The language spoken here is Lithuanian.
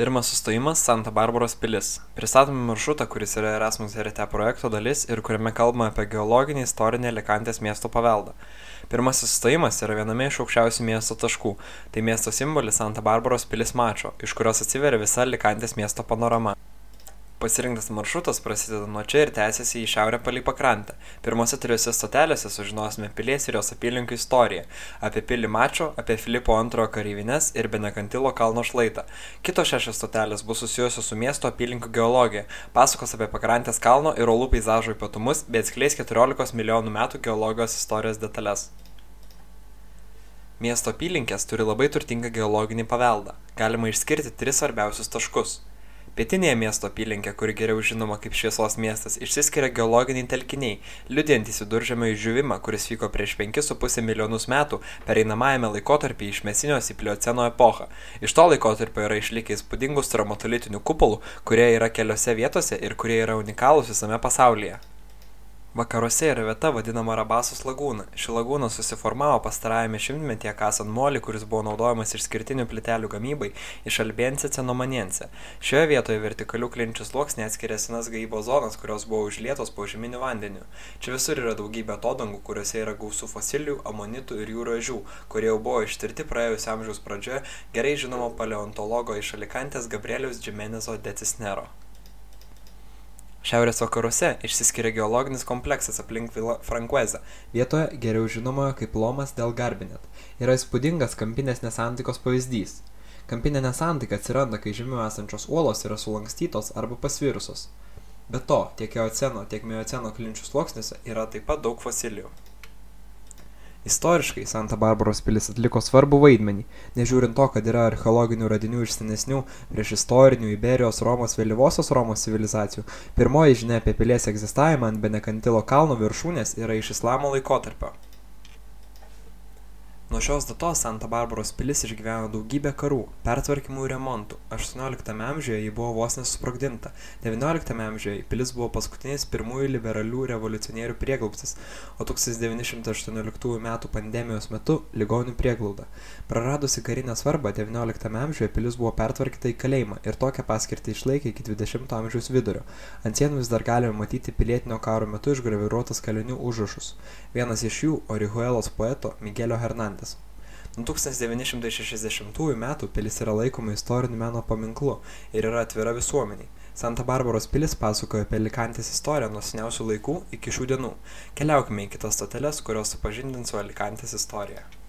Pirmas sustojimas - Santa Barbaros pilis. Pristatome maršrutą, kuris yra Erasmus Herite projekto dalis ir kuriame kalbama apie geologinį istorinį Alikantės miesto paveldą. Pirmasis sustojimas yra viename iš aukščiausių miesto taškų. Tai miesto simbolis Santa Barbaros pilis Mačo, iš kurios atsiveria visa Alikantės miesto panorama. Pasirinktas maršrutas prasideda nuo čia ir tęsiasi į šiaurę palei pakrantę. Pirmose trijose stotelėse sužinosime pilies ir jos apylinkių istoriją. Apie pilį Mačo, apie Filipo II kareivines ir Benekantilo kalno šlaitą. Kitos šešios stotelės bus susijusios su miesto apylinkių geologija. Pasakos apie pakrantės kalno ir olų peizažo ypatumus, bei atskleis 14 milijonų metų geologijos istorijos detalės. Miesto apylinkės turi labai turtingą geologinį paveldą. Galima išskirti tris svarbiausius taškus pietinėje miesto apylinkė kuri geriau žinoma kaip šviesos miestas išsiskiria geologiniai telkiniai liudijantys viduržemio išdžiūvimą kuris vyko prieš penkis su puse milijonus metų pereinamajame laikotarpyje iš mesinijos į plioceno epochą. Iš to laikotarpio yra išlikę įspūdingų stromatolitinių kupolų kurie yra keliose vietose ir kurie yra unikalūs visame pasaulyje Vakaruose yra vieta vadinama Rabasos lagūna. Ši lagūna susiformavo pastarajame šimtmetyje kasant molį, kuris buvo naudojamas išskirtinių plytelių gamybai iš Albiense Cenomaniense. Šioje vietoje vertikalių klinčių sluoksnė atskiria senas gaybos zonas, kurios buvo užlietos paužeminiu vandeniu. Čia visur yra daugybė atodangų, kuriuose yra gausų fosilijų, amonitų ir jūrų ežių, kurie jau buvo ištirti praėjusio amžiaus pradžioje gerai žinomo paleontologo iš Alikantės Gabrieliaus Džimenezo de Cisnero šiaurės vakaruose išsiskiria geologinis kompleksas aplink vila frankuezą vietoje geriau žinomoje kaip lomas del garbinet yra įspūdingas kampinės nesantaikos pavyzdys. Kampinė nesantaika atsiranda kai žemiau esančios uolos yra sulankstytos arba pasvirusios. Be to tiek eoceno tiek mioceno klinčių sluoksniuose yra taip pat daug fosilijų istoriškai santa barbaros pilis atliko svarbų vaidmenį nežiūrint to kad yra archeologinių radinių iš senesnių priešistorinių iberijos romos vėlyvosios romos civilizacijų. Pirmoji žinia apie pilies egzistavimą ant benekantilo kalno viršūnės yra iš islamo laikotarpio nuo šios datos santa barbaros pilis išgyveno daugybę karų pertvarkymų ir remontų. Aštuonioliktame amžiuje ji buvo vos nesprogdinta devynioliktame amžiuje pilis buvo paskutinis pirmųjų liberalių revoliucionierių prieglobstis o tūkstantis devyni šimtai aštuonioliktųjų metų pandemijos metu ligonių prieglauda. Praradusi karinę svarbą devynioliktame amžiuje pilis buvo pertvarkyta į kalėjimą ir tokią paskirtį išlaikė iki dvidešimto amžiaus vidurio. Ant sienų vis dar galime matyti pilietinio karo metu išgraviruotus kalinių užrašus. Vienas iš jų orihuelos poeto migelio hernandez nuo devyni šimtai šešiasdešimtųjų metų pilis yra laikoma istoriniu meno paminklu ir yra atvira visuomenei. Santa barbaros pilis pasakoja apie alikantės istoriją nuo seniausių laikų iki šių dienų. Keliaukime į kitas stoteles kurios supažindins su alikantės istorija